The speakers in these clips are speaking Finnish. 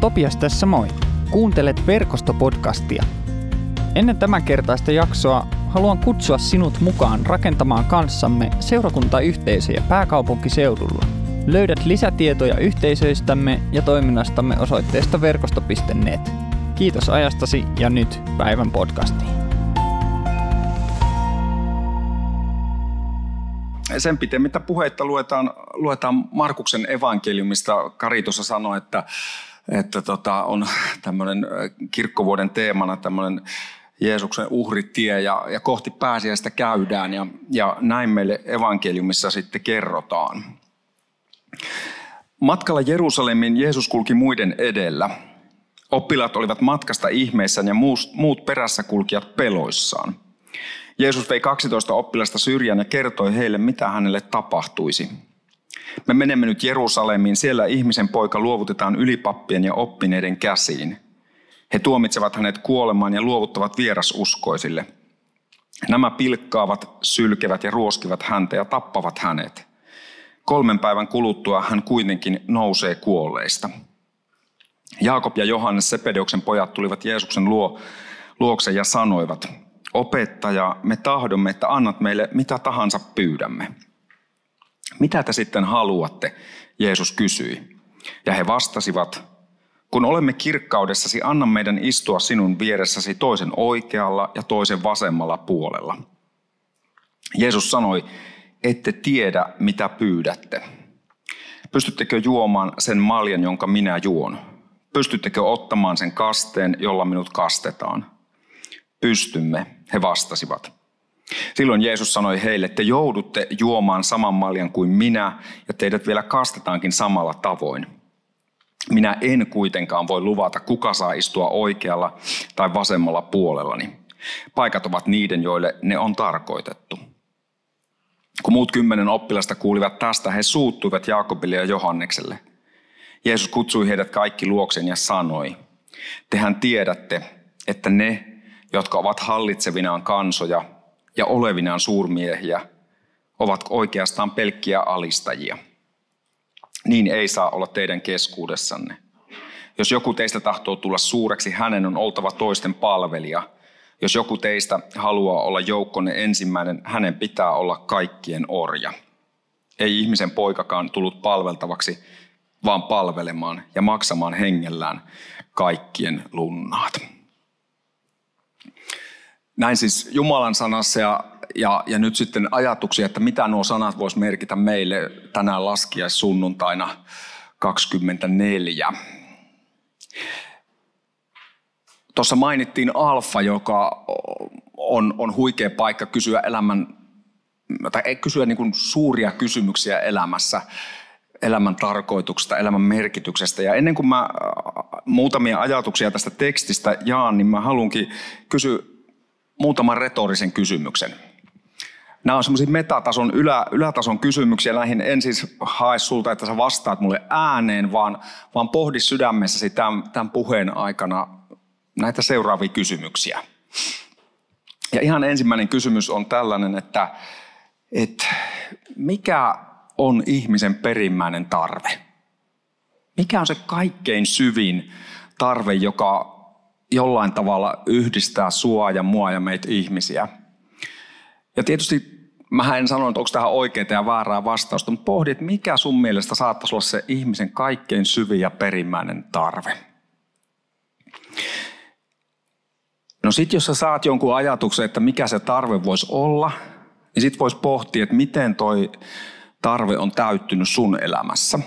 Topias tässä moi. Kuuntelet verkostopodcastia. Ennen tämän kertaista jaksoa haluan kutsua sinut mukaan rakentamaan kanssamme seurakuntayhteisöjä pääkaupunkiseudulla. Löydät lisätietoja yhteisöistämme ja toiminnastamme osoitteesta verkosto.net. Kiitos ajastasi ja nyt päivän podcastiin. Sen pitemmittä puheitta luetaan, luetaan Markuksen evankeliumista. Kari tuossa sanoi, että, että tota, on tämmöinen kirkkovuoden teemana tämmöinen Jeesuksen uhritie ja, ja kohti pääsiäistä käydään ja, ja näin meille evankeliumissa sitten kerrotaan. Matkalla Jerusalemin Jeesus kulki muiden edellä. Oppilaat olivat matkasta ihmeissään ja muut perässä kulkijat peloissaan. Jeesus vei 12 oppilasta syrjään ja kertoi heille, mitä hänelle tapahtuisi. Me menemme nyt Jerusalemiin, siellä ihmisen poika luovutetaan ylipappien ja oppineiden käsiin. He tuomitsevat hänet kuolemaan ja luovuttavat vierasuskoisille. Nämä pilkkaavat, sylkevät ja ruoskivat häntä ja tappavat hänet. Kolmen päivän kuluttua hän kuitenkin nousee kuolleista. Jaakob ja Johannes Sepedeuksen pojat tulivat Jeesuksen luo, luokse ja sanoivat, opettaja, me tahdomme, että annat meille mitä tahansa pyydämme. Mitä te sitten haluatte, Jeesus kysyi. Ja he vastasivat, kun olemme kirkkaudessasi, anna meidän istua sinun vieressäsi toisen oikealla ja toisen vasemmalla puolella. Jeesus sanoi, ette tiedä mitä pyydätte. Pystyttekö juomaan sen maljan, jonka minä juon? Pystyttekö ottamaan sen kasteen, jolla minut kastetaan? Pystymme, he vastasivat. Silloin Jeesus sanoi heille, että joudutte juomaan saman maljan kuin minä ja teidät vielä kastetaankin samalla tavoin. Minä en kuitenkaan voi luvata, kuka saa istua oikealla tai vasemmalla puolellani. Paikat ovat niiden, joille ne on tarkoitettu. Kun muut kymmenen oppilasta kuulivat tästä, he suuttuivat Jaakobille ja Johannekselle. Jeesus kutsui heidät kaikki luoksen ja sanoi, tehän tiedätte, että ne, jotka ovat hallitsevinaan kansoja ja olevinaan suurmiehiä, ovat oikeastaan pelkkiä alistajia. Niin ei saa olla teidän keskuudessanne. Jos joku teistä tahtoo tulla suureksi, hänen on oltava toisten palvelija. Jos joku teistä haluaa olla joukkonne ensimmäinen, hänen pitää olla kaikkien orja. Ei ihmisen poikakaan tullut palveltavaksi, vaan palvelemaan ja maksamaan hengellään kaikkien lunnaat. Näin siis Jumalan sanassa ja, ja, ja nyt sitten ajatuksia, että mitä nuo sanat vois merkitä meille tänään laskiaissunnuntaina 24. Tuossa mainittiin Alfa, joka on, on huikea paikka kysyä elämän, tai kysyä niin kuin suuria kysymyksiä elämässä, elämän tarkoituksesta, elämän merkityksestä. Ja ennen kuin mä muutamia ajatuksia tästä tekstistä jaan, niin mä haluankin kysyä muutaman retorisen kysymyksen. Nämä on semmoisia metatason, ylä, ylätason kysymyksiä. Näihin en siis hae sulta, että sä vastaat mulle ääneen, vaan, vaan pohdi sydämessäsi tämän, tämän puheen aikana näitä seuraavia kysymyksiä. Ja ihan ensimmäinen kysymys on tällainen, että, että mikä on ihmisen perimmäinen tarve? Mikä on se kaikkein syvin tarve, joka jollain tavalla yhdistää sua ja mua ja meitä ihmisiä. Ja tietysti mä en sano, että onko tähän oikeaa ja väärää vastausta, mutta pohdi, että mikä sun mielestä saattaisi olla se ihmisen kaikkein syvin ja perimmäinen tarve. No sit jos sä saat jonkun ajatuksen, että mikä se tarve voisi olla, niin sit voisi pohtia, että miten toi tarve on täyttynyt sun elämässä.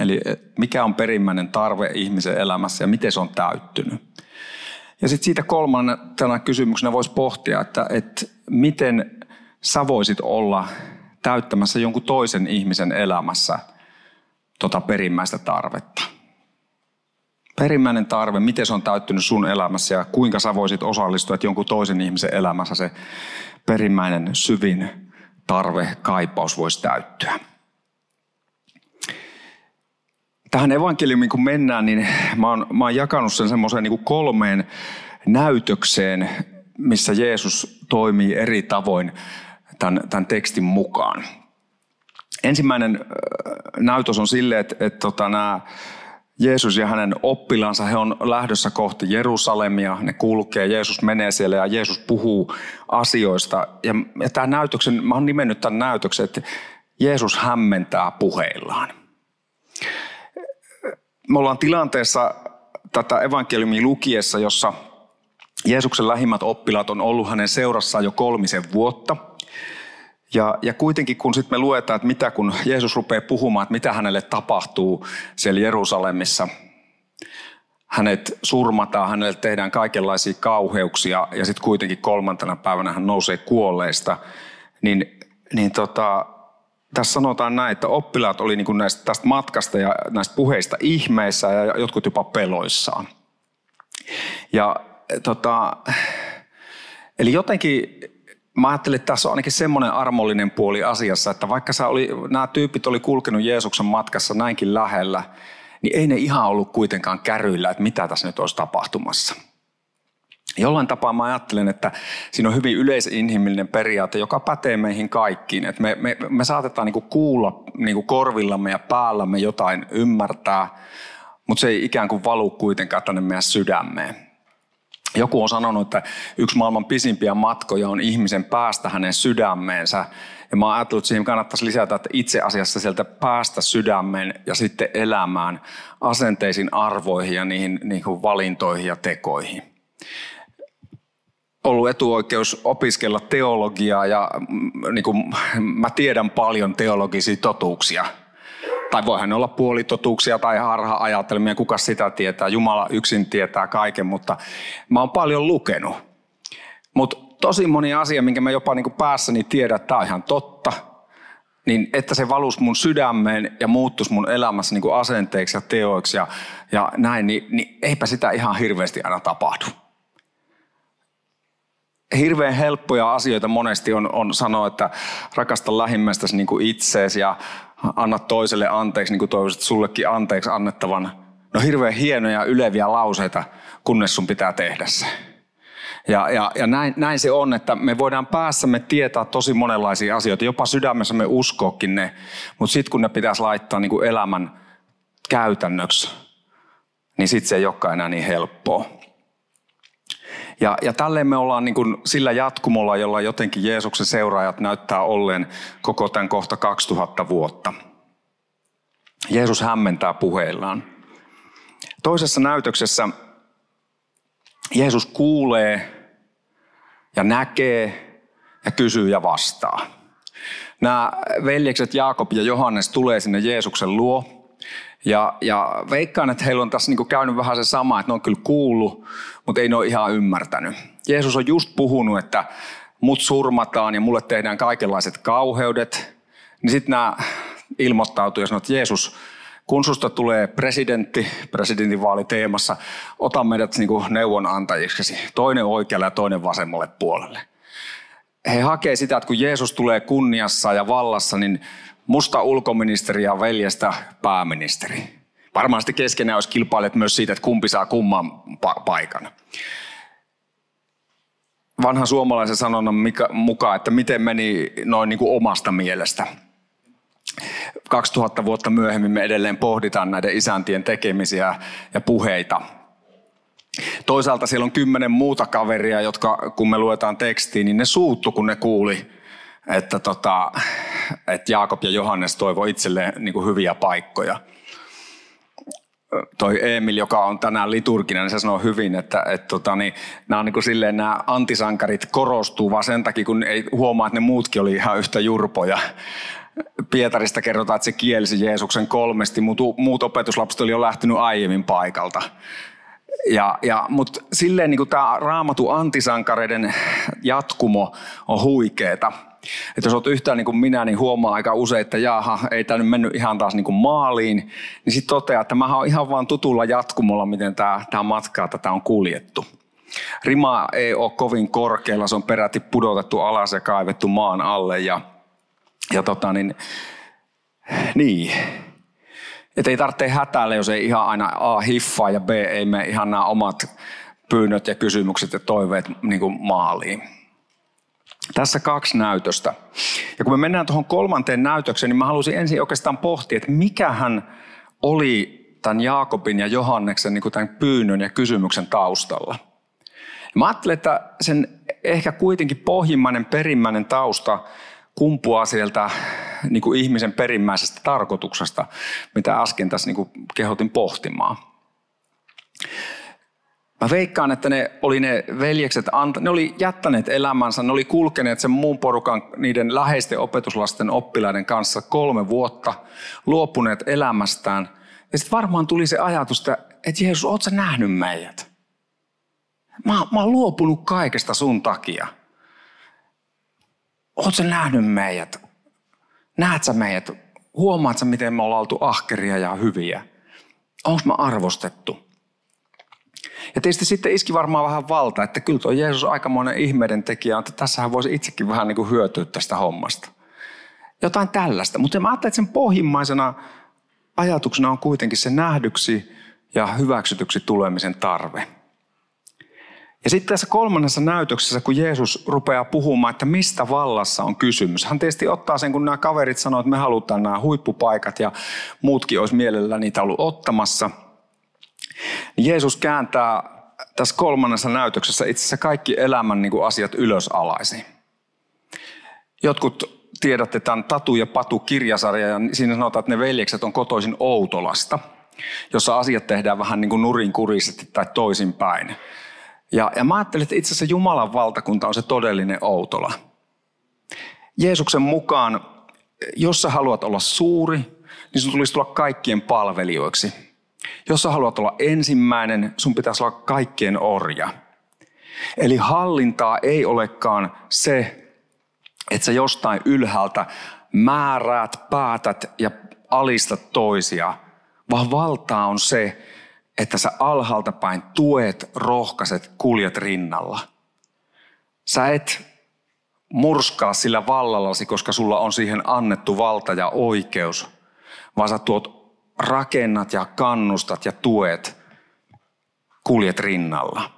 Eli mikä on perimmäinen tarve ihmisen elämässä ja miten se on täyttynyt. Ja sitten siitä kolmantena kysymyksenä voisi pohtia, että, että miten sä voisit olla täyttämässä jonkun toisen ihmisen elämässä tota perimmäistä tarvetta. Perimmäinen tarve, miten se on täyttynyt sun elämässä ja kuinka sä voisit osallistua, että jonkun toisen ihmisen elämässä se perimmäinen syvin tarve, kaipaus voisi täyttyä tähän evankeliumiin kun mennään, niin mä oon, mä oon jakanut sen semmoiseen niin kolmeen näytökseen, missä Jeesus toimii eri tavoin tämän, tämän tekstin mukaan. Ensimmäinen näytös on sille, että, että tota, nämä Jeesus ja hänen oppilansa, he on lähdössä kohti Jerusalemia, ne kulkee, Jeesus menee siellä ja Jeesus puhuu asioista. Ja, ja tämän näytöksen, mä oon nimennyt tämän näytöksen, että Jeesus hämmentää puheillaan. Me ollaan tilanteessa tätä evankeliumia lukiessa, jossa Jeesuksen lähimmät oppilaat on ollut hänen seurassaan jo kolmisen vuotta. Ja, ja kuitenkin kun sitten me luetaan, että mitä kun Jeesus rupeaa puhumaan, että mitä hänelle tapahtuu siellä Jerusalemissa, hänet surmataan, hänelle tehdään kaikenlaisia kauheuksia ja sitten kuitenkin kolmantena päivänä hän nousee kuolleista, niin, niin tota, tässä sanotaan näin, että oppilaat oli niin näistä, tästä matkasta ja näistä puheista ihmeissä ja jotkut jopa peloissaan. Ja tota, eli jotenkin mä ajattelin, että tässä on ainakin semmoinen armollinen puoli asiassa, että vaikka oli, nämä tyypit oli kulkenut Jeesuksen matkassa näinkin lähellä, niin ei ne ihan ollut kuitenkaan kärryillä, että mitä tässä nyt olisi tapahtumassa. Jollain tapaa mä ajattelen, että siinä on hyvin yleisinhimillinen periaate, joka pätee meihin kaikkiin. Että me, me, me saatetaan niinku kuulla niinku korvillamme ja päällämme jotain ymmärtää, mutta se ei ikään kuin valu kuitenkaan tänne meidän sydämeen. Joku on sanonut, että yksi maailman pisimpiä matkoja on ihmisen päästä hänen sydämeensä. Ja mä oon ajatellut, että siihen kannattaisi lisätä, että itse asiassa sieltä päästä sydämeen ja sitten elämään asenteisiin, arvoihin ja niihin, niihin valintoihin ja tekoihin. Ollut etuoikeus opiskella teologiaa ja mm, niin kuin, mä tiedän paljon teologisia totuuksia – tai voihan ne olla puolitotuuksia tai harha-ajatelmia, kuka sitä tietää. Jumala yksin tietää kaiken, mutta mä oon paljon lukenut. Mutta tosi moni asia, minkä mä jopa niin päässäni tiedän, että tämä on ihan totta, niin että se valus mun sydämeen ja muuttuisi mun elämässä niin asenteeksi ja teoiksi ja, ja näin, niin, niin eipä sitä ihan hirveästi aina tapahdu. Hirveän helppoja asioita monesti on, on sanoa, että rakasta lähimmäistäsi niin kuin itseesi ja anna toiselle anteeksi, niin kuin toivoisit sullekin anteeksi annettavan. No hirveän hienoja yleviä lauseita, kunnes sun pitää tehdä se. Ja, ja, ja näin, näin se on, että me voidaan päässämme tietää tosi monenlaisia asioita, jopa sydämessämme uskoakin ne, mutta sitten kun ne pitäisi laittaa niin kuin elämän käytännöksi, niin sitten se ei olekaan enää niin helppoa. Ja, ja tälleen me ollaan niin kuin sillä jatkumolla, jolla jotenkin Jeesuksen seuraajat näyttää olleen koko tämän kohta 2000 vuotta. Jeesus hämmentää puheillaan. Toisessa näytöksessä Jeesus kuulee ja näkee ja kysyy ja vastaa. Nämä veljekset Jaakob ja Johannes tulee sinne Jeesuksen luo ja, ja veikkaan, että heillä on tässä niin käynyt vähän se sama, että ne on kyllä kuullut, mutta ei ne ole ihan ymmärtänyt. Jeesus on just puhunut, että mut surmataan ja mulle tehdään kaikenlaiset kauheudet. Niin sitten nämä ilmoittautuu ja sanoo, että Jeesus, kun susta tulee presidentti, presidentinvaaliteemassa, ota meidät niin neuvonantajiksi, toinen oikealle ja toinen vasemmalle puolelle. He hakee sitä, että kun Jeesus tulee kunniassa ja vallassa, niin musta ulkoministeri ja veljestä pääministeri. Varmasti keskenään olisi kilpailijat myös siitä, että kumpi saa kumman pa- paikan. Vanhan suomalaisen sanonnan mukaan, että miten meni noin niin kuin omasta mielestä. 2000 vuotta myöhemmin me edelleen pohditaan näiden isäntien tekemisiä ja puheita. Toisaalta siellä on kymmenen muuta kaveria, jotka kun me luetaan tekstiin, niin ne suuttu, kun ne kuuli, että, tota, että Jaakob ja Johannes toivo itselleen niin kuin hyviä paikkoja. Toi Emil, joka on tänään liturginen, niin se sanoo hyvin, että, että tota, niin, nämä, on niin kuin silleen, nämä antisankarit korostuu vaan sen takia, kun ei huomaa, että ne muutkin oli ihan yhtä jurpoja. Pietarista kerrotaan, että se kielsi Jeesuksen kolmesti, muut, muut opetuslapset oli jo lähtenyt aiemmin paikalta. Ja, ja, Mutta silleen niin tämä raamatu antisankareiden jatkumo on huikeeta. Että jos olet yhtään niin kuin minä, niin huomaa aika usein, että jaha, ei tämä nyt mennyt ihan taas niin kuin maaliin. Niin sitten toteaa, että mä oon ihan vaan tutulla jatkumolla, miten tämä, tämä matkaa tätä on kuljettu. Rima ei ole kovin korkealla, se on peräti pudotettu alas ja kaivettu maan alle. Ja, ja tota niin, niin. Että ei tarvitse hätäillä, jos ei ihan aina A hiffaa ja B ei mene ihan nämä omat pyynnöt ja kysymykset ja toiveet niin kuin maaliin. Tässä kaksi näytöstä. Ja kun me mennään tuohon kolmanteen näytökseen, niin mä halusin ensin oikeastaan pohtia, että mikähän oli tämän Jaakobin ja Johanneksen niin kuin tämän pyynnön ja kysymyksen taustalla. Mä ajattelen, että sen ehkä kuitenkin pohjimmainen perimmäinen tausta kumpuaa sieltä niin kuin ihmisen perimmäisestä tarkoituksesta, mitä äsken tässä niin kuin kehotin pohtimaan. Mä veikkaan, että ne oli ne veljekset, ne oli jättäneet elämänsä, ne oli kulkeneet sen muun porukan, niiden läheisten opetuslasten oppilaiden kanssa kolme vuotta, luopuneet elämästään. Ja sitten varmaan tuli se ajatus, että, että Jeesus, oot sä nähnyt meidät? Mä, mä oon luopunut kaikesta sun takia. Oot sä nähnyt meidät? Näet sä meidät? Huomaat sä, miten me ollaan oltu ahkeria ja hyviä? Onko mä arvostettu? Ja tietysti sitten iski varmaan vähän valta, että kyllä tuo Jeesus aikamoinen ihmeiden tekijä että tässähän voisi itsekin vähän niin kuin hyötyä tästä hommasta. Jotain tällaista. Mutta mä ajattelen, että sen pohjimmaisena ajatuksena on kuitenkin se nähdyksi ja hyväksytyksi tulemisen tarve. Ja sitten tässä kolmannessa näytöksessä, kun Jeesus rupeaa puhumaan, että mistä vallassa on kysymys. Hän tietysti ottaa sen, kun nämä kaverit sanoo, että me halutaan nämä huippupaikat ja muutkin olisi mielellä niitä ollut ottamassa – Jeesus kääntää tässä kolmannessa näytöksessä itse asiassa kaikki elämän niin kuin asiat ylösalaisin. Jotkut tiedätte tämän Tatu ja Patu kirjasarja ja siinä sanotaan, että ne veljekset on kotoisin Outolasta, jossa asiat tehdään vähän niin kuin nurinkurisesti tai toisinpäin. Ja, ja mä ajattelin, että itse asiassa Jumalan valtakunta on se todellinen Outola. Jeesuksen mukaan, jos sä haluat olla suuri, niin sun tulisi tulla kaikkien palvelijoiksi – jos sä haluat olla ensimmäinen, sun pitäisi olla kaikkien orja. Eli hallintaa ei olekaan se, että sä jostain ylhäältä määräät, päätät ja alistat toisia, vaan valtaa on se, että sä alhaalta päin tuet, rohkaiset, kuljet rinnalla. Sä et murskaa sillä vallallasi, koska sulla on siihen annettu valta ja oikeus, vaan sä tuot rakennat ja kannustat ja tuet, kuljet rinnalla.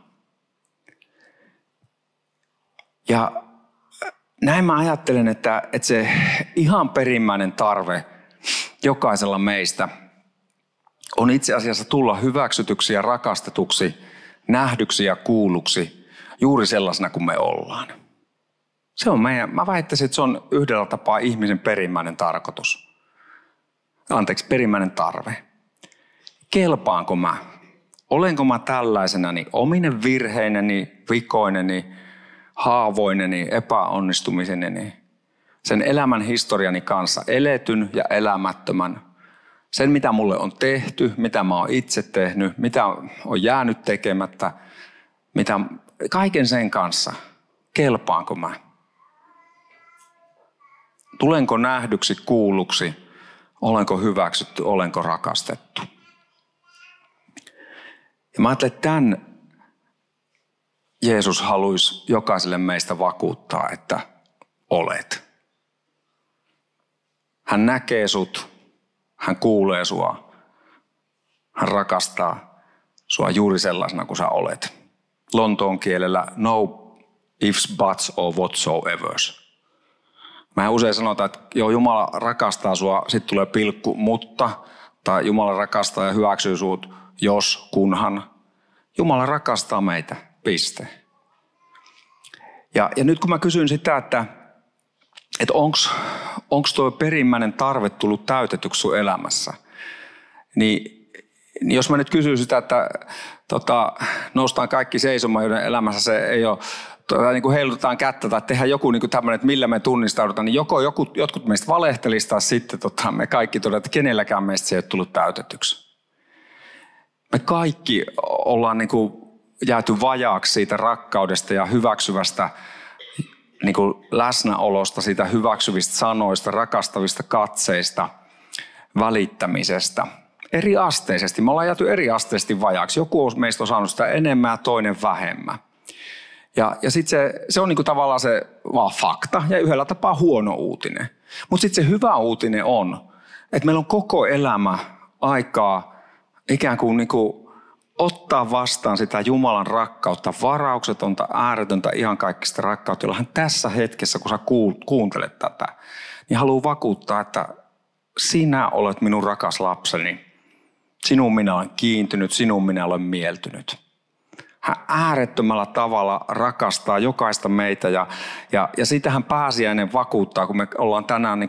Ja näin mä ajattelen, että, että se ihan perimmäinen tarve jokaisella meistä on itse asiassa tulla hyväksytyksi ja rakastetuksi, nähdyksi ja kuulluksi juuri sellaisena kuin me ollaan. Se on meidän, mä väittäisin, että se on yhdellä tapaa ihmisen perimmäinen tarkoitus anteeksi, perimmäinen tarve. Kelpaanko mä? Olenko mä tällaisenani ominen virheineni, vikoineni, haavoineni, epäonnistumiseneni, sen elämän historiani kanssa eletyn ja elämättömän, sen mitä mulle on tehty, mitä mä oon itse tehnyt, mitä on jäänyt tekemättä, mitä, kaiken sen kanssa, kelpaanko mä? Tulenko nähdyksi, kuulluksi, Olenko hyväksytty, olenko rakastettu? Ja mä ajattelen, että tämän Jeesus haluaisi jokaiselle meistä vakuuttaa, että olet. Hän näkee sut, hän kuulee sua, hän rakastaa sua juuri sellaisena kuin sä olet. Lontoon kielellä no ifs, buts or whatsoevers. Mä usein sanotaan, että joo, Jumala rakastaa sua, sitten tulee pilkku, mutta, tai Jumala rakastaa ja hyväksyy sut, jos, kunhan. Jumala rakastaa meitä, piste. Ja, ja nyt kun mä kysyn sitä, että, että onko tuo perimmäinen tarve tullut täytetyksi sun elämässä, niin, niin jos mä nyt kysyn sitä, että tota, noustaan kaikki seisomaan, joiden elämässä se ei ole tuota, niin kuin heilutetaan kättä tai tehdään joku niin tämmöinen, että millä me tunnistaudutaan, niin joko joku, jotkut meistä valehtelisi tai sitten tota, me kaikki todetaan, että kenelläkään meistä se ei ole tullut täytetyksi. Me kaikki ollaan niin kuin jääty vajaaksi siitä rakkaudesta ja hyväksyvästä niin kuin läsnäolosta, siitä hyväksyvistä sanoista, rakastavista katseista, välittämisestä. Eri asteisesti. Me ollaan jääty eri asteisesti vajaaksi. Joku meistä on saanut sitä enemmän ja toinen vähemmän. Ja, ja sitten se, se on niinku tavallaan se vaan fakta ja yhdellä tapaa huono uutinen. Mutta sitten se hyvä uutinen on, että meillä on koko elämä aikaa ikään kuin, niinku ottaa vastaan sitä Jumalan rakkautta, varauksetonta, ääretöntä, ihan kaikista rakkautta, jolla hän tässä hetkessä, kun sä kuuntelet tätä, niin haluaa vakuuttaa, että sinä olet minun rakas lapseni. Sinun minä olen kiintynyt, sinun minä olen mieltynyt. Hän äärettömällä tavalla rakastaa jokaista meitä ja, ja, ja sitähän pääsiäinen vakuuttaa, kun me ollaan tänään niin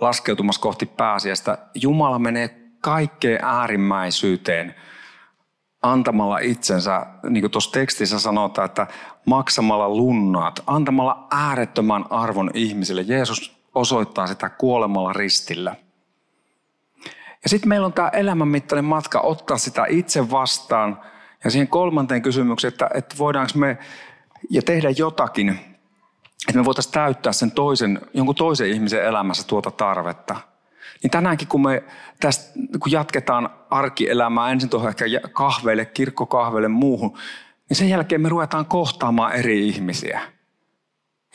laskeutumassa kohti pääsiäistä. Jumala menee kaikkeen äärimmäisyyteen antamalla itsensä, niin kuin tuossa tekstissä sanotaan, että maksamalla lunnaat, antamalla äärettömän arvon ihmisille. Jeesus osoittaa sitä kuolemalla ristillä. Ja sitten meillä on tämä elämänmittainen matka ottaa sitä itse vastaan – ja siihen kolmanteen kysymykseen, että, että voidaanko me ja tehdä jotakin, että me voitaisiin täyttää sen toisen, jonkun toisen ihmisen elämässä tuota tarvetta. Niin tänäänkin kun me tästä kun jatketaan arkielämää ensin tuohon ehkä kahveille, kirkkokahveille muuhun, niin sen jälkeen me ruvetaan kohtaamaan eri ihmisiä.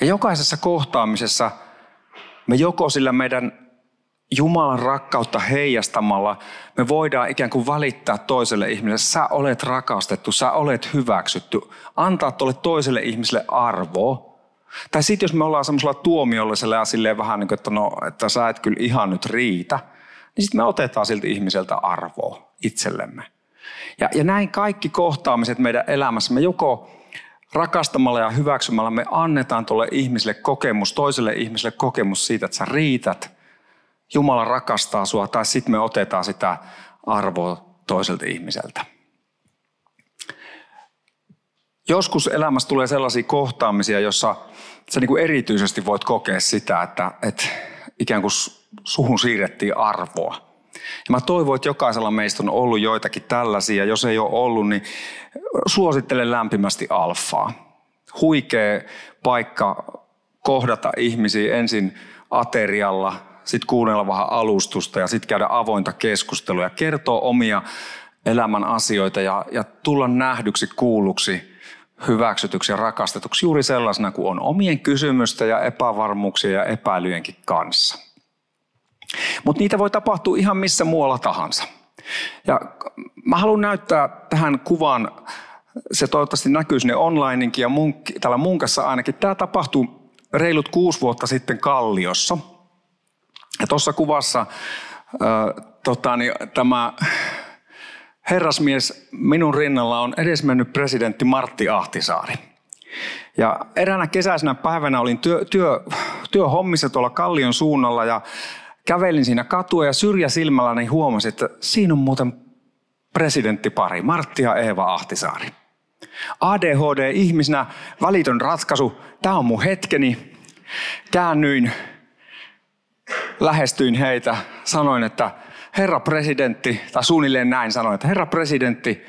Ja jokaisessa kohtaamisessa me joko sillä meidän Jumalan rakkautta heijastamalla me voidaan ikään kuin välittää toiselle ihmiselle, sä olet rakastettu, sä olet hyväksytty. Antaa tuolle toiselle ihmiselle arvoa. Tai sitten jos me ollaan semmoisella tuomiollisella ja silleen vähän niin kuin, että, no, että sä et kyllä ihan nyt riitä, niin sitten me otetaan siltä ihmiseltä arvoa itsellemme. Ja, ja näin kaikki kohtaamiset meidän elämässä, me joko rakastamalla ja hyväksymällä me annetaan tuolle ihmiselle kokemus, toiselle ihmiselle kokemus siitä, että sä riität – Jumala rakastaa sua tai sitten me otetaan sitä arvoa toiselta ihmiseltä. Joskus elämässä tulee sellaisia kohtaamisia, jossa sä niin kuin erityisesti voit kokea sitä, että, että ikään kuin suhun siirrettiin arvoa. Ja mä toivon, että jokaisella meistä on ollut joitakin tällaisia. Jos ei ole ollut, niin suosittelen lämpimästi alfaa. Huikea paikka kohdata ihmisiä ensin aterialla, sitten kuunnella vähän alustusta ja sitten käydä avointa keskustelua ja kertoa omia elämän asioita ja, ja tulla nähdyksi, kuulluksi, hyväksytyksi ja rakastetuksi juuri sellaisena kuin on omien kysymysten ja epävarmuuksien ja epäilyjenkin kanssa. Mutta niitä voi tapahtua ihan missä muualla tahansa. Ja mä haluan näyttää tähän kuvan, se toivottavasti näkyy sinne onlineinkin ja mun, täällä munkassa ainakin. Tämä tapahtui reilut kuusi vuotta sitten Kalliossa – ja tuossa kuvassa äh, tota, niin, tämä herrasmies minun rinnalla on edesmennyt presidentti Martti Ahtisaari. Ja eräänä kesäisenä päivänä olin työ, työ, työhommissa tuolla Kallion suunnalla ja kävelin siinä katua ja syrjäsilmällä niin huomasin, että siinä on muuten presidenttipari, Martti ja Eeva Ahtisaari. ADHD-ihmisenä välitön ratkaisu, tämä on mun hetkeni. Käännyin lähestyin heitä, sanoin, että herra presidentti, tai suunnilleen näin sanoin, että herra presidentti,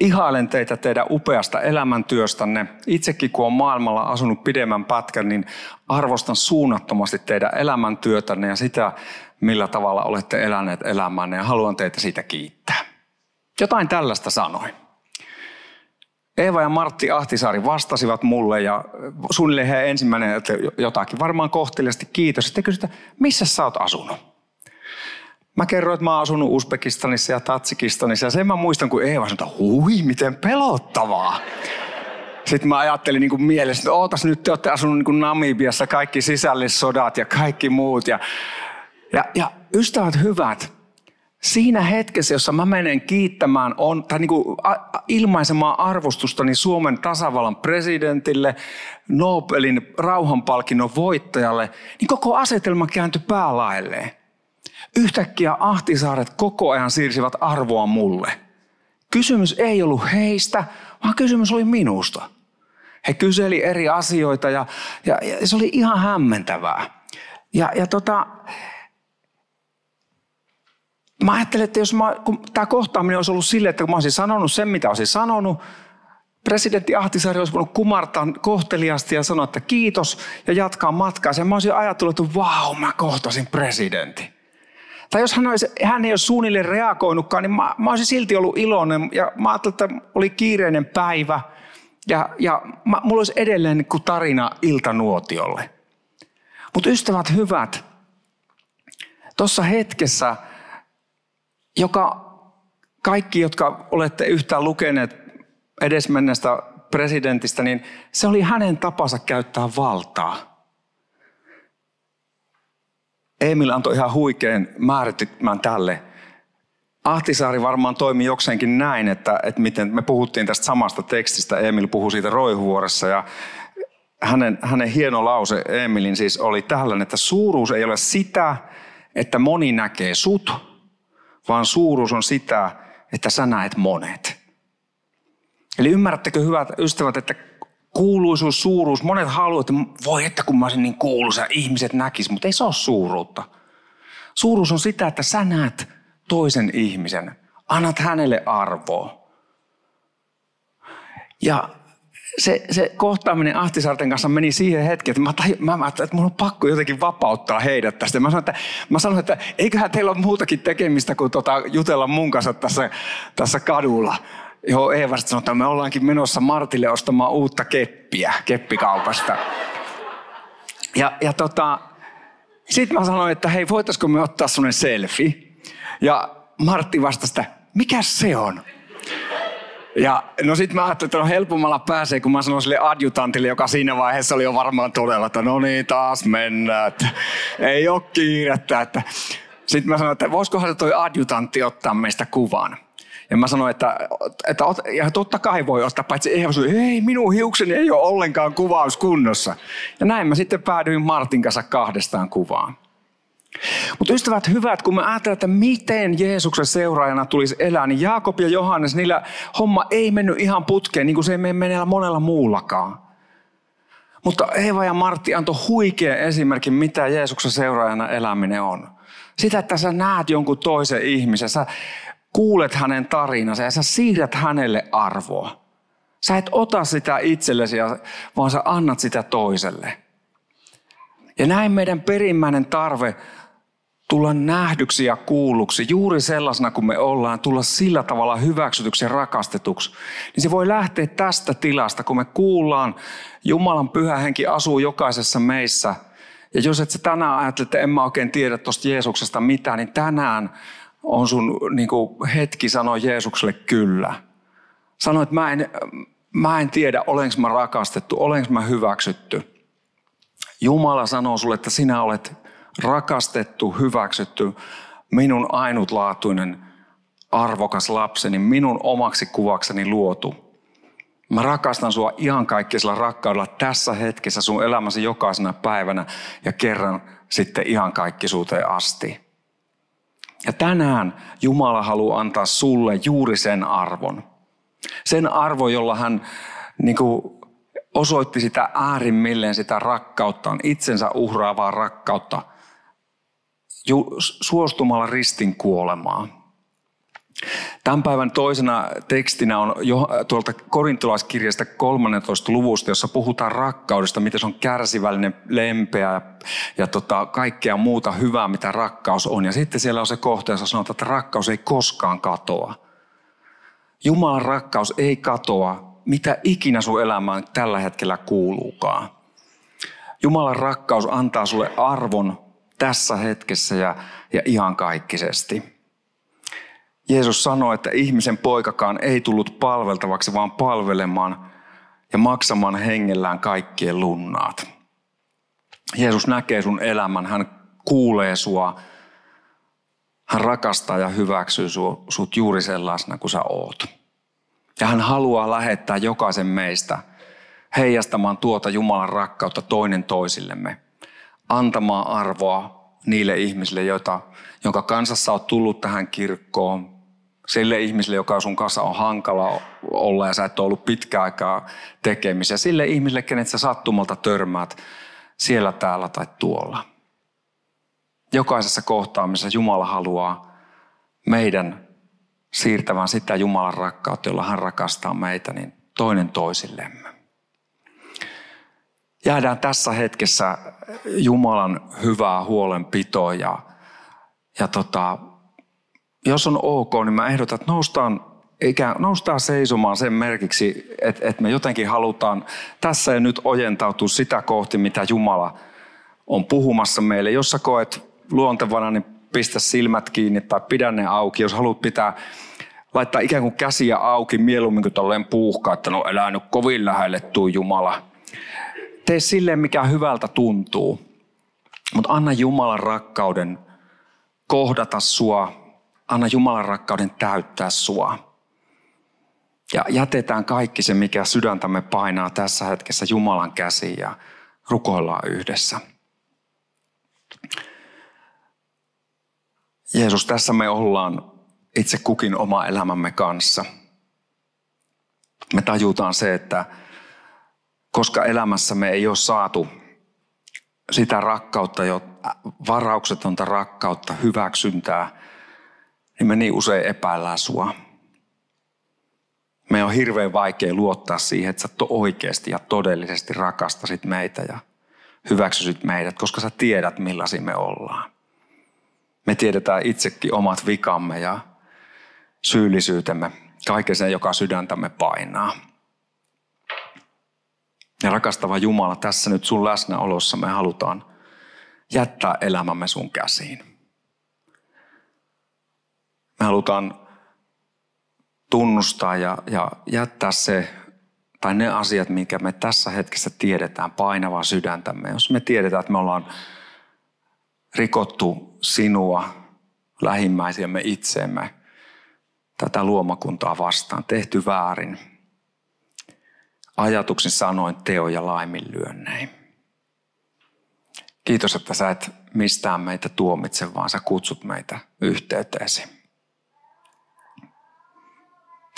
ihailen teitä teidän upeasta elämäntyöstänne. Itsekin kun olen maailmalla asunut pidemmän pätkän, niin arvostan suunnattomasti teidän elämäntyötänne ja sitä, millä tavalla olette eläneet elämänne ja haluan teitä siitä kiittää. Jotain tällaista sanoin. Eeva ja Martti Ahtisaari vastasivat mulle ja suunnilleen he ensimmäinen että jotakin, varmaan kohteliasti kiitos. Sitten kysyi, missä sä oot asunut? Mä kerroin, että mä oon asunut Uzbekistanissa ja Tatsikistanissa ja sen mä muistan, kun Eeva sanoi, että hui, miten pelottavaa. Sitten mä ajattelin niin kuin mielessä, että ootas nyt te olette asunut niin kuin Namibiassa, kaikki sisällissodat ja kaikki muut. Ja, ja, ja ystävät hyvät, siinä hetkessä, jossa mä menen kiittämään on, tai niin kuin ilmaisemaan arvostustani Suomen tasavallan presidentille, Nobelin rauhanpalkinnon voittajalle, niin koko asetelma kääntyi päälailleen. Yhtäkkiä Ahtisaaret koko ajan siirsivät arvoa mulle. Kysymys ei ollut heistä, vaan kysymys oli minusta. He kyseli eri asioita ja, ja, ja se oli ihan hämmentävää. Ja, ja tota, mä ajattelin, että jos mä, kun tämä kohtaaminen olisi ollut silleen, että kun mä olisin sanonut sen, mitä olisin sanonut, presidentti Ahtisaari olisi voinut kumartaa kohteliasti ja sanoa, että kiitos ja jatkaa matkaa. Ja mä olisin ajatellut, että vau, mä kohtasin presidentin. Tai jos hän, olisi, hän ei olisi suunnilleen reagoinutkaan, niin mä, mä olisin silti ollut iloinen. Ja mä ajattelin, että oli kiireinen päivä. Ja, ja mä, mulla olisi edelleen niin kuin tarina iltanuotiolle. Mutta ystävät hyvät, tuossa hetkessä – joka kaikki, jotka olette yhtään lukeneet edesmenneestä presidentistä, niin se oli hänen tapansa käyttää valtaa. Emil antoi ihan huikean määrittymän tälle. Ahtisaari varmaan toimi jokseenkin näin, että, että miten me puhuttiin tästä samasta tekstistä. Emil puhui siitä roihuvuorossa ja hänen, hänen hieno lause Emilin siis oli tällainen, että suuruus ei ole sitä, että moni näkee sut, vaan suuruus on sitä, että sä näet monet. Eli ymmärrättekö hyvät ystävät, että kuuluisuus, suuruus, monet haluavat, että voi että kun mä olisin niin kuuluisa, ihmiset näkis, mutta ei se ole suuruutta. Suuruus on sitä, että sä näet toisen ihmisen, annat hänelle arvoa. Ja se, se kohtaaminen Ahtisaarten kanssa meni siihen hetkeen, että mä, taj, mä, mä että mun on pakko jotenkin vapauttaa heidät tästä. Mä sanoin, että, mä sanoin, että eiköhän teillä ole muutakin tekemistä kuin tota, jutella mun kanssa tässä, tässä kadulla. Joo, Eeva sanoi, että me ollaankin menossa Martille ostamaan uutta keppiä keppikaupasta. Ja, ja tota, sitten mä sanoin, että hei, voitaisiko me ottaa sellainen selfie? Ja Martti vastasi, että mikä se on? Ja no sitten mä ajattelin, että no helpommalla pääsee, kun mä sanoin sille adjutantille, joka siinä vaiheessa oli jo varmaan todella, että no niin, taas mennään, että ei ole kiirettä. Että. Sitten mä sanoin, että voisikohan toi adjutantti ottaa meistä kuvan. Ja mä sanoin, että, että ja totta kai voi ottaa, paitsi ei, ei minun hiukseni ei ole ollenkaan kuvaus kunnossa. Ja näin mä sitten päädyin Martin kanssa kahdestaan kuvaan. Mutta ystävät hyvät, kun me ajatellaan, että miten Jeesuksen seuraajana tulisi elää, niin Jaakob ja Johannes, niillä homma ei mennyt ihan putkeen, niin kuin se ei mene monella muullakaan. Mutta Eeva ja Martti antoi huikea esimerkki, mitä Jeesuksen seuraajana eläminen on. Sitä, että sä näet jonkun toisen ihmisen, sä kuulet hänen tarinansa ja sä siirrät hänelle arvoa. Sä et ota sitä itsellesi, vaan sä annat sitä toiselle. Ja näin meidän perimmäinen tarve tulla nähdyksi ja kuulluksi juuri sellaisena kuin me ollaan, tulla sillä tavalla hyväksytyksi ja rakastetuksi, niin se voi lähteä tästä tilasta, kun me kuullaan, Jumalan pyhä henki asuu jokaisessa meissä. Ja jos et sä tänään ajattele, että en mä oikein tiedä tuosta Jeesuksesta mitään, niin tänään on sun niin kuin, hetki sanoa Jeesukselle kyllä. Sano, että mä en, mä en tiedä, olenko mä rakastettu, olenko mä hyväksytty. Jumala sanoo sulle, että sinä olet rakastettu, hyväksytty, minun ainutlaatuinen, arvokas lapseni, minun omaksi kuvakseni luotu. Mä rakastan sua ihan kaikkisella rakkaudella tässä hetkessä sun elämäsi jokaisena päivänä ja kerran sitten ihan kaikkisuuteen asti. Ja tänään Jumala haluaa antaa sulle juuri sen arvon. Sen arvo, jolla hän niin kuin, osoitti sitä äärimmilleen sitä rakkauttaan, itsensä uhraavaa rakkautta, suostumalla ristin kuolemaan. Tämän päivän toisena tekstinä on jo, tuolta korintolaiskirjasta 13. luvusta, jossa puhutaan rakkaudesta, miten se on kärsivällinen, lempeä ja, ja tota, kaikkea muuta hyvää, mitä rakkaus on. Ja sitten siellä on se kohta, jossa sanotaan, että rakkaus ei koskaan katoa. Jumalan rakkaus ei katoa, mitä ikinä sun elämään tällä hetkellä kuuluukaan. Jumalan rakkaus antaa sulle arvon tässä hetkessä ja, ja ihan kaikkisesti. Jeesus sanoi, että ihmisen poikakaan ei tullut palveltavaksi, vaan palvelemaan ja maksamaan hengellään kaikkien lunnaat. Jeesus näkee sun elämän, hän kuulee sua, hän rakastaa ja hyväksyy sut juuri sellaisena kuin sä oot. Ja hän haluaa lähettää jokaisen meistä heijastamaan tuota Jumalan rakkautta toinen toisillemme, antamaan arvoa niille ihmisille, joita, jonka kansassa on tullut tähän kirkkoon, sille ihmiselle, joka sun kanssa on hankala olla ja sä et ole ollut pitkään aikaa tekemisiä. Sille ihmiselle, kenet sä sattumalta törmäät siellä, täällä tai tuolla. Jokaisessa kohtaamisessa Jumala haluaa meidän siirtävän sitä Jumalan rakkautta, jolla hän rakastaa meitä, niin toinen toisillemme. Jäädään tässä hetkessä Jumalan hyvää huolenpitoa ja, ja tota, jos on ok, niin mä ehdotan, että noustaan, ikään, noustaan seisomaan sen merkiksi, että, että me jotenkin halutaan tässä ja nyt ojentautua sitä kohti, mitä Jumala on puhumassa meille. Jos sä koet luontevana, niin pistä silmät kiinni tai pidä ne auki. Jos haluat pitää, laittaa ikään kuin käsiä auki mieluummin kuin tolleen puuhkaa, että no elää nyt kovin lähelle tuu Jumala. Tee silleen, mikä hyvältä tuntuu. Mutta anna Jumalan rakkauden kohdata sua anna Jumalan rakkauden täyttää sua. Ja jätetään kaikki se, mikä sydäntämme painaa tässä hetkessä Jumalan käsiin ja rukoillaan yhdessä. Jeesus, tässä me ollaan itse kukin oma elämämme kanssa. Me tajutaan se, että koska elämässä me ei ole saatu sitä rakkautta, jo varauksetonta rakkautta, hyväksyntää, niin me niin usein epäillään sua. Me on hirveän vaikea luottaa siihen, että sä oikeasti ja todellisesti rakastasit meitä ja hyväksyisit meidät, koska sä tiedät millaisia me ollaan. Me tiedetään itsekin omat vikamme ja syyllisyytemme, kaiken sen, joka sydäntämme painaa. Ja rakastava Jumala, tässä nyt sun läsnäolossa me halutaan jättää elämämme sun käsiin. Me halutaan tunnustaa ja, ja jättää se, tai ne asiat, minkä me tässä hetkessä tiedetään painavaa sydäntämme. Jos me tiedetään, että me ollaan rikottu sinua, lähimmäisiämme itseemme, tätä luomakuntaa vastaan, tehty väärin, ajatuksin sanoin, teo ja laiminlyönnein. Kiitos, että sä et mistään meitä tuomitse, vaan sä kutsut meitä yhteyteesi.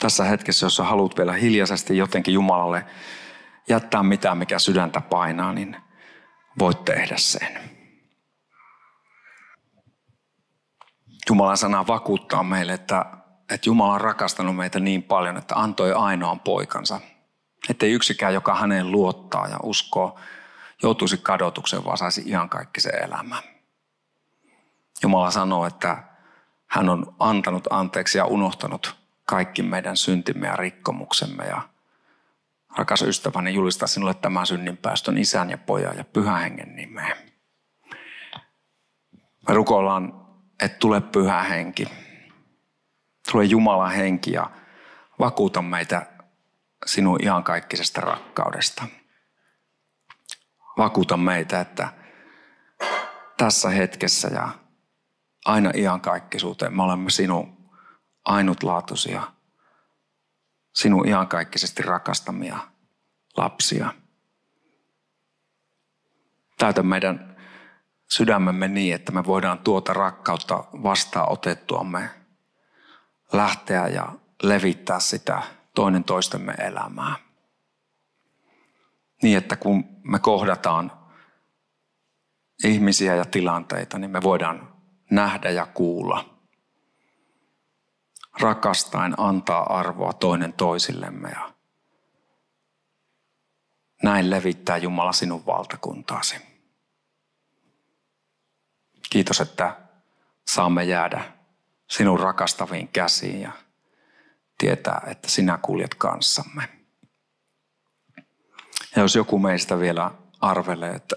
Tässä hetkessä, jos sä haluat vielä hiljaisesti jotenkin Jumalalle jättää mitään, mikä sydäntä painaa, niin voit tehdä sen. Jumalan sana vakuuttaa meille, että, että Jumala on rakastanut meitä niin paljon, että antoi ainoan poikansa. Ettei yksikään, joka häneen luottaa ja uskoo, joutuisi kadotukseen, vaan saisi ihan kaikki se elämä. Jumala sanoo, että hän on antanut anteeksi ja unohtanut kaikki meidän syntimme ja rikkomuksemme. Ja rakas ystäväni, julistaa sinulle tämän synninpäästön isän ja pojan ja pyhän hengen nimeen. Me rukoillaan, että tule pyhä henki. Tule Jumalan henki ja vakuuta meitä sinun iankaikkisesta rakkaudesta. Vakuuta meitä, että tässä hetkessä ja aina iankaikkisuuteen me olemme sinun ainutlaatuisia, sinun iankaikkisesti rakastamia lapsia. Täytä meidän sydämemme niin, että me voidaan tuota rakkautta vastaan otettuamme lähteä ja levittää sitä toinen toistemme elämää. Niin, että kun me kohdataan ihmisiä ja tilanteita, niin me voidaan nähdä ja kuulla. Rakastaen antaa arvoa toinen toisillemme ja näin levittää Jumala sinun valtakuntaasi. Kiitos, että saamme jäädä sinun rakastaviin käsiin ja tietää, että sinä kuljet kanssamme. Ja jos joku meistä vielä arvelee, että,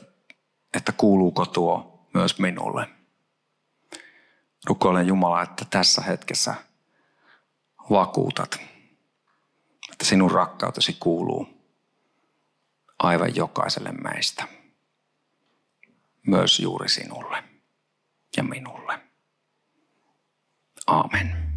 että kuuluuko tuo myös minulle, rukoilen Jumala, että tässä hetkessä vakuutat, että sinun rakkautesi kuuluu aivan jokaiselle meistä, myös juuri sinulle ja minulle. Amen.